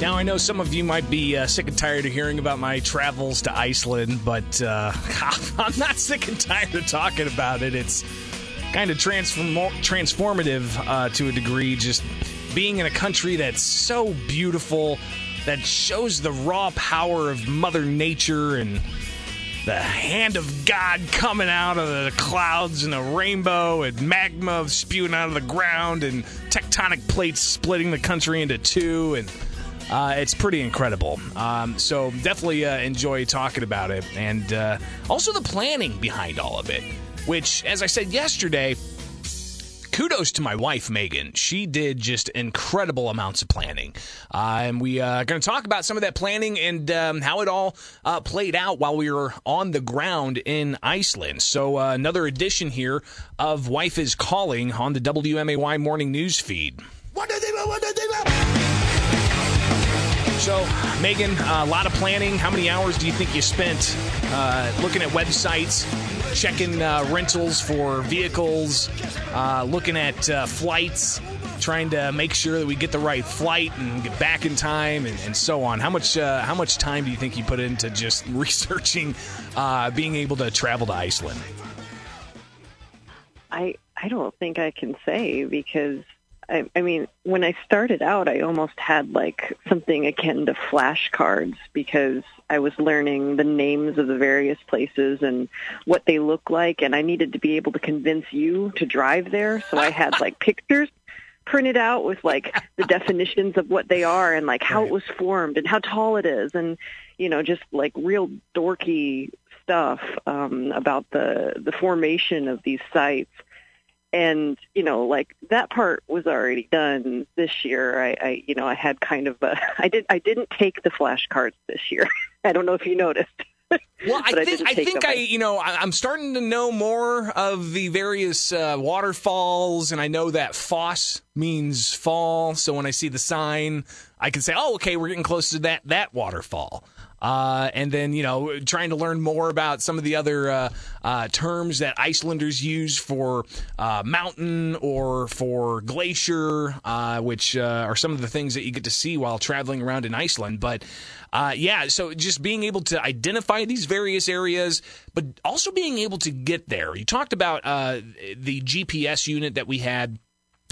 Now, I know some of you might be uh, sick and tired of hearing about my travels to Iceland, but uh, I'm not sick and tired of talking about it. It's kind of transform- transformative uh, to a degree, just being in a country that's so beautiful, that shows the raw power of Mother Nature and the hand of God coming out of the clouds and a rainbow and magma spewing out of the ground and tectonic plates splitting the country into two and uh, it's pretty incredible. Um, so definitely uh, enjoy talking about it, and uh, also the planning behind all of it. Which, as I said yesterday, kudos to my wife Megan. She did just incredible amounts of planning, uh, and we are uh, going to talk about some of that planning and um, how it all uh, played out while we were on the ground in Iceland. So uh, another edition here of Wife is Calling on the WMAY morning news feed. So, Megan, uh, a lot of planning. How many hours do you think you spent uh, looking at websites, checking uh, rentals for vehicles, uh, looking at uh, flights, trying to make sure that we get the right flight and get back in time, and, and so on? How much uh, how much time do you think you put into just researching being able to travel to Iceland? I I don't think I can say because I, I mean, when I started out, I almost had like something akin to flashcards because I was learning the names of the various places and what they look like, and I needed to be able to convince you to drive there. So I had like pictures printed out with like the definitions of what they are and like how right. it was formed and how tall it is, and you know, just like real dorky stuff um, about the the formation of these sites and you know like that part was already done this year. I i you know i had kind of a i did i didn't take the flashcards this year. I don't know if you noticed. Well, I think I, I think I you know I, am starting to know more of the various uh, waterfalls, and I know that foss means fall. So when I see the sign, I can say, "Oh, okay, we're getting close to that that waterfall." Uh, and then, you know, trying to learn more about some of the other uh, uh, terms that Icelanders use for uh, mountain or for glacier, uh, which uh, are some of the things that you get to see while traveling around in Iceland. But yeah, so just being able to identify these various areas, but also being able to get there. You talked about the GPS unit that we had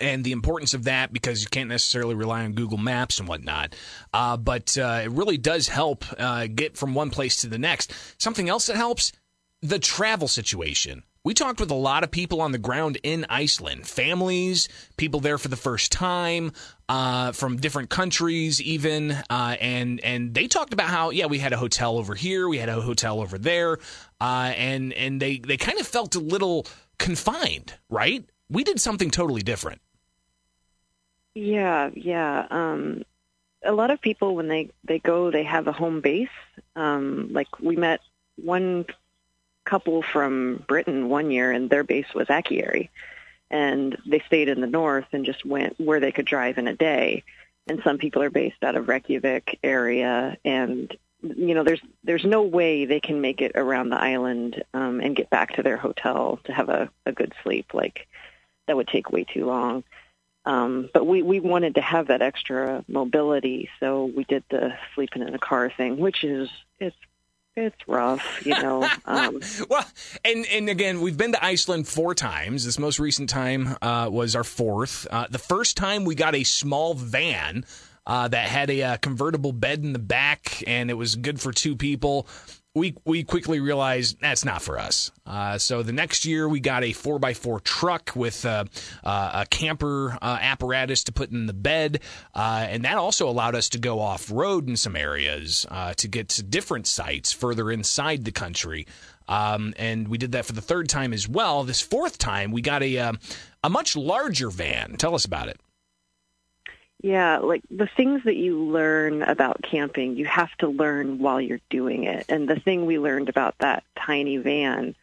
and the importance of that because you can't necessarily rely on Google Maps and whatnot. Uh, but uh, it really does help uh, get from one place to the next. Something else that helps the travel situation. We talked with a lot of people on the ground in Iceland, families, people there for the first time, uh, from different countries, even, uh, and and they talked about how yeah we had a hotel over here, we had a hotel over there, uh, and and they they kind of felt a little confined, right? We did something totally different. Yeah, yeah. Um, a lot of people when they they go, they have a home base. Um, like we met one couple from Britain one year, and their base was Akureyri, and they stayed in the north and just went where they could drive in a day. And some people are based out of Reykjavik area, and you know, there's there's no way they can make it around the island um, and get back to their hotel to have a, a good sleep. Like that would take way too long. Um, but we, we wanted to have that extra mobility, so we did the sleeping in a car thing, which is it's it's rough, you know. Um, well, and and again, we've been to Iceland four times. This most recent time uh, was our fourth. Uh, the first time we got a small van. Uh, that had a uh, convertible bed in the back, and it was good for two people we we quickly realized that's not for us. Uh, so the next year we got a four x four truck with uh, uh, a camper uh, apparatus to put in the bed, uh, and that also allowed us to go off road in some areas uh, to get to different sites further inside the country. Um, and we did that for the third time as well. This fourth time we got a a much larger van. Tell us about it. Yeah, like the things that you learn about camping, you have to learn while you're doing it. And the thing we learned about that tiny van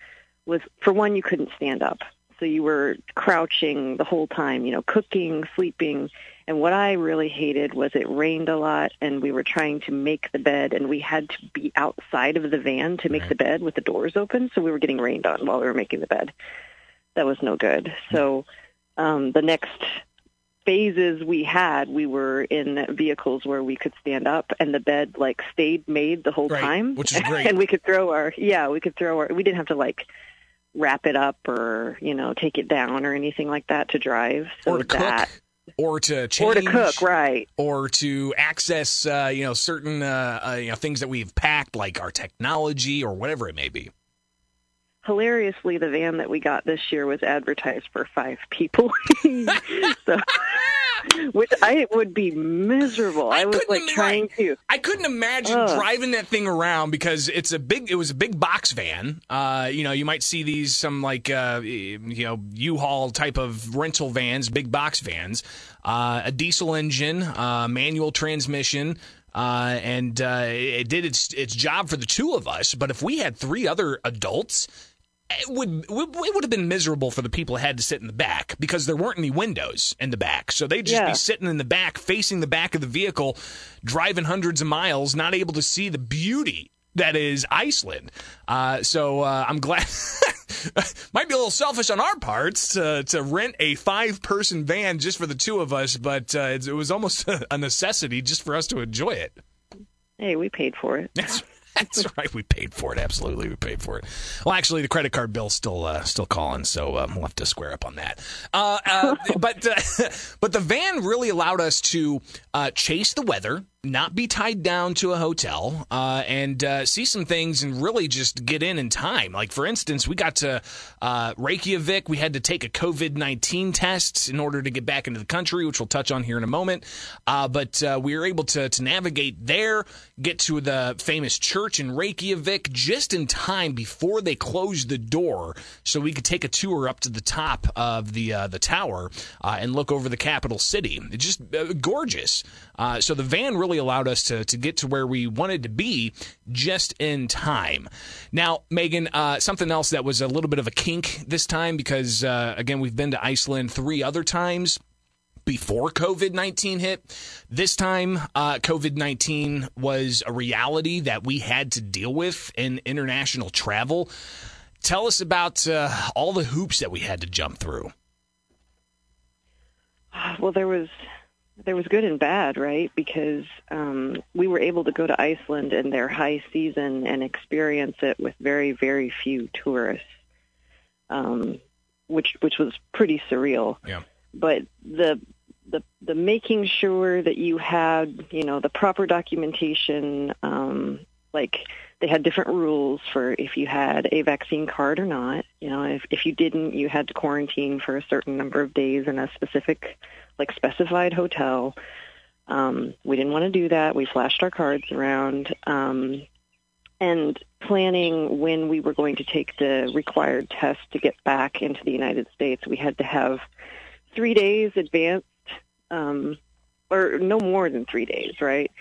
was, for one, you couldn't stand up. So you were crouching the whole time, you know, cooking, sleeping. And what I really hated was it rained a lot and we were trying to make the bed and we had to be outside of the van to make right. the bed with the doors open. So we were getting rained on while we were making the bed. That was no good. So um, the next phases we had, we were in vehicles where we could stand up and the bed like stayed made the whole Right, time, which is great. and we could throw our yeah, we could throw our we didn't have to like wrap it up or you know take it down or anything like that to drive. So or to that cook, or to change, or to cook, right? or to access, uh, you know, certain uh, uh, you know things that we've packed, like our technology or whatever it may be. hilariously, the van that we got this year was advertised for five people. so, which I would be miserable. I I, was couldn't like even- trying to. I couldn't imagine Ugh. driving that thing around because it's a big. It was a big box van. Uh, you know, you might see these some like uh, you know U-Haul type of rental vans, big box vans, uh, a diesel engine, uh, manual transmission. Uh, and uh, it did its its job for the two of us. But if we had three other adults, it would it would have been miserable for the people who had to sit in the back because there weren't any windows in the back. So they'd just Yeah. be sitting in the back, facing the back of the vehicle, driving hundreds of miles, not able to see the beauty that is Iceland. Uh, so uh, I'm glad. Might be a little selfish on our parts to, to rent a five person van just for the two of us, but uh, it, it was almost a necessity just for us to enjoy it. Hey, we paid for it. That's right. We paid for it. Absolutely, we paid for it. Well, actually, the credit card bill's still uh, still calling, so um, we'll have to square up on that. Uh, uh, but uh, but the van really allowed us to uh, chase the weather, not be tied down to a hotel, uh, and uh, see some things and really just get in in time. Like for instance, we got to uh, Reykjavik. We had to take a COVID nineteen test in order to get back into the country, which we'll touch on here in a moment. Uh, but uh, we were able to to navigate there, get to the famous church in Reykjavik just in time before they closed the door, so we could take a tour up to the top of the uh, the tower and look over the capital city. It's just gorgeous. So the van really allowed us to to get to where we wanted to be just in time. Now, Megan, uh, something else that was a little bit of a kink this time because uh, again we've been to Iceland three other times before COVID 19 hit. This time, uh, COVID 19 was a reality that we had to deal with in international travel. Tell us about uh, all the hoops that we had to jump through. Well, there was there was good and bad, right? Because um, we were able to go to Iceland in their high season and experience it with very very few tourists, um, which which was pretty surreal. Yeah. But the the the making sure that you had you know the proper documentation, um, like they had different rules for if you had a vaccine card or not. You know, if if you didn't, you had to quarantine for a certain number of days in a specific, like specified hotel. Um, we didn't want to do that. We flashed our cards around. Um, and planning when we were going to take the required test to get back into the United States, we had to have three days advanced, um, or no more than three days, right?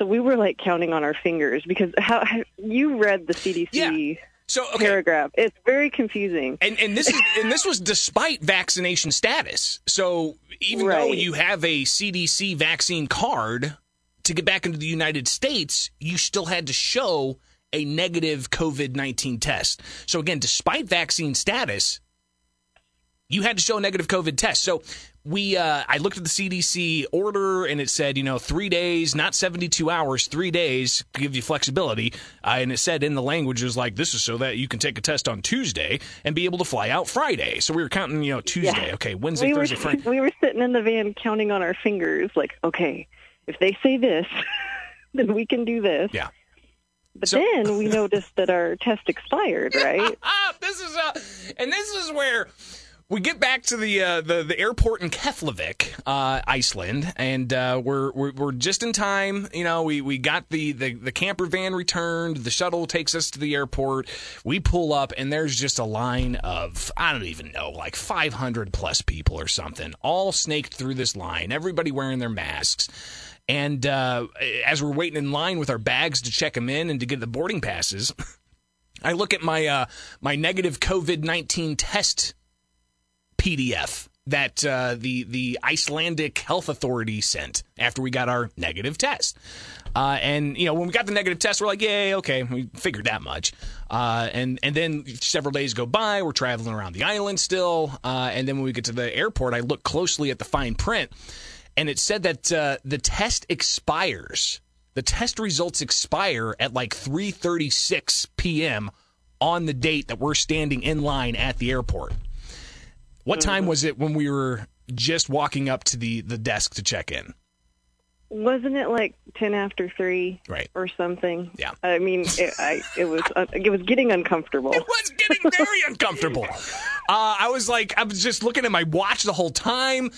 So we were like counting on our fingers because how, how you read the CDC Yeah. So okay, paragraph. It's very confusing. and and this is and this was despite vaccination status. So even though you have a CDC vaccine card to get back into the United States, you still had to show a negative COVID nineteen test. So again, despite vaccine status, you had to show a negative COVID test. So we, uh, I looked at the CDC order and it said, you know, three days, not 72 hours, three days, to give you flexibility. Uh, and it said in the language, it was like, this is so that you can take a test on Tuesday and be able to fly out Friday. So we were counting, you know, Tuesday, Yeah. okay, Wednesday, we were Thursday, Friday. we were sitting in the van counting on our fingers, like, okay, if they say this, then we can do this. Yeah. But So- then we noticed that our test expired, right? ah, this is uh, and this is where we get back to the uh, the the airport in Keflavik, uh, Iceland, and uh, we're, we're we're just in time. You know, we we got the, the the camper van returned. The shuttle takes us to the airport. We pull up, and there's just a line of I don't even know, like 500 plus people or something, all snaked through this line. Everybody wearing their masks. And uh, as we're waiting in line with our bags to check them in and to get the boarding passes, I look at my uh, my negative COVID nineteen test PDF that uh, the the Icelandic health authority sent after we got our negative test. Uh, and you know, when we got the negative test, we're like, "Yay, okay, we figured that much." Uh, and and then several days go by, we're traveling around the island still, uh, and then when we get to the airport, I look closely at the fine print, and it said that uh, the test expires. The test results expire at like 3:36 p.m. on the date that we're standing in line at the airport. What time was it when we were just walking up to the the desk to check in? Wasn't it like ten after three, Right. or something? Yeah. I mean, it, I it was uh, it was getting uncomfortable. It was getting very uncomfortable. Uh, I was like, I was just looking at my watch the whole time,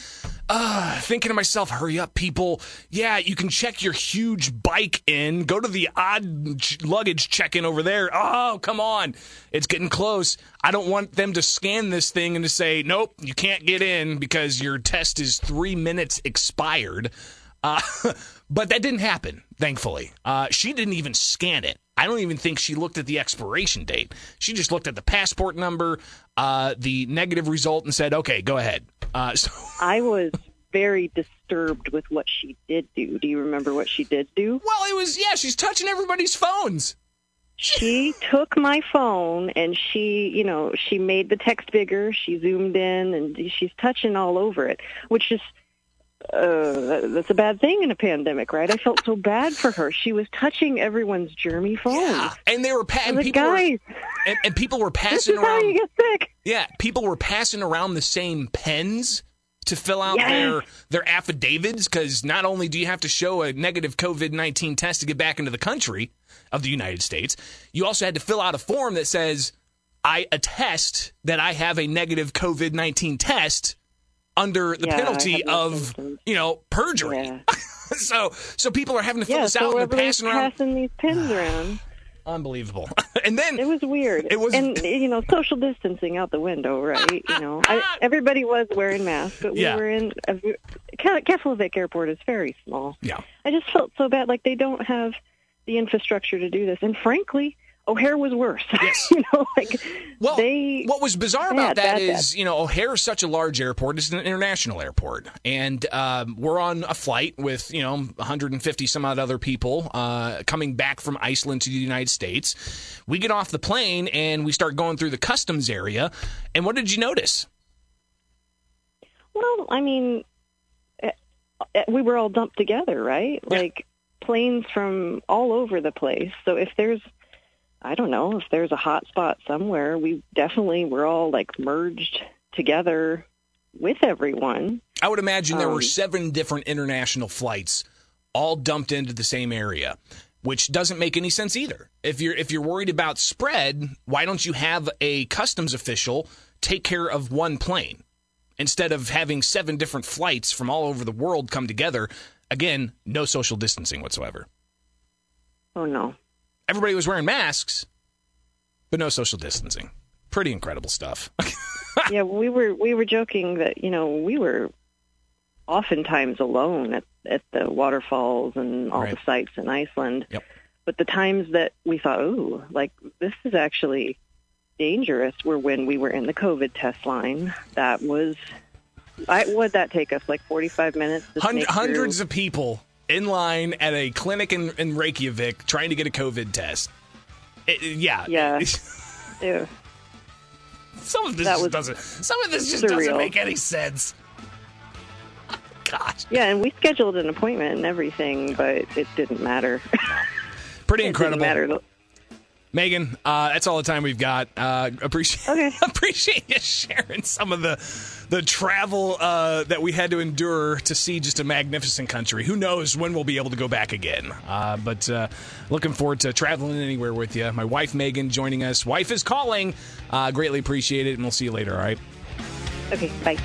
uh, thinking to myself, hurry up, people. Yeah, you can check your huge bike in. Go to the odd luggage check in over there. Oh, come on. It's getting close. I don't want them to scan this thing and to say, nope, you can't get in because your test is three minutes expired. Uh, but that didn't happen, thankfully. Uh, she didn't even scan it. I don't even think she looked at the expiration date. She just looked at the passport number, uh, the negative result, and said, okay, go ahead. Uh, so I was very disturbed with what she did do. Do you remember what she did do? Well, it was yeah. She's touching everybody's phones. She took my phone and she, you know, she made the text bigger. She zoomed in and she's touching all over it, which is uh, that's a bad thing in a pandemic, right? I felt so bad for her. She was touching everyone's germy phones. Yeah, and they were pa- and people were, guys, and, and people were this passing around. you get sick. Yeah, people were passing around the same pens to fill out Yes. their their affidavits because not only do you have to show a negative COVID nineteen test to get back into the country of the United States, you also had to fill out a form that says I attest that I have a negative COVID nineteen test under the Yeah, penalty of you know perjury. Yeah, so so people are having to fill yeah. this out and passing around. passing these pins around. Unbelievable. and then It was weird. It was- and you know, social distancing out the window, right? You know, I, everybody was wearing masks, but we Yeah. were in Keflavik Airport is very small. yeah. I just felt so bad, like they don't have the infrastructure to do this. And frankly, O'Hare was worse. Yes. you know, like Well, they. what was bizarre about Bad, that bad, is, you know, O'Hare is such a large airport. It's an international airport. And um, we're on a flight with, you know, 150 some odd other people uh, coming back from Iceland to the United States. We get off the plane and we start going through the customs area. And what did you notice? Well, I mean, eh, eh, we were all dumped together, right? Yeah. Like planes from all over the place. So if there's, I don't know, if there's a hot spot somewhere, we definitely were all like merged together with everyone. I would imagine there were Um, seven different international flights all dumped into the same area, which doesn't make any sense either. If you're if you're worried about spread, why don't you have a customs official take care of one plane instead of having seven different flights from all over the world come together? Again, no social distancing whatsoever. Oh no. Everybody was wearing masks, but no social distancing. Pretty incredible stuff. yeah, we were we were joking that you know we were oftentimes alone at at the waterfalls and all Right. the sites in Iceland. Yep. But the times that we thought, oh, like this is actually dangerous, were when we were in the COVID test line. That was, I would that take us like forty five minutes? to Hun- sneak through? hundreds of people in line at a clinic in, in Reykjavik trying to get a COVID test. It- it- yeah, Yeah. Ew. Some of this That just doesn't. Some of this just doesn't make any sense. Gosh, Yeah, and we scheduled an appointment and everything, but it didn't matter. pretty it incredible. didn't matter. Megan, uh, that's all the time we've got. Uh, appreciate Okay. appreciate you sharing some of the the travel uh, that we had to endure to see just a magnificent country. Who knows when we'll be able to go back again? Uh, but uh, looking forward to traveling anywhere with you. My wife Megan joining us. Wife is calling. Uh, greatly appreciate it, and we'll see you later. All right. Okay, bye.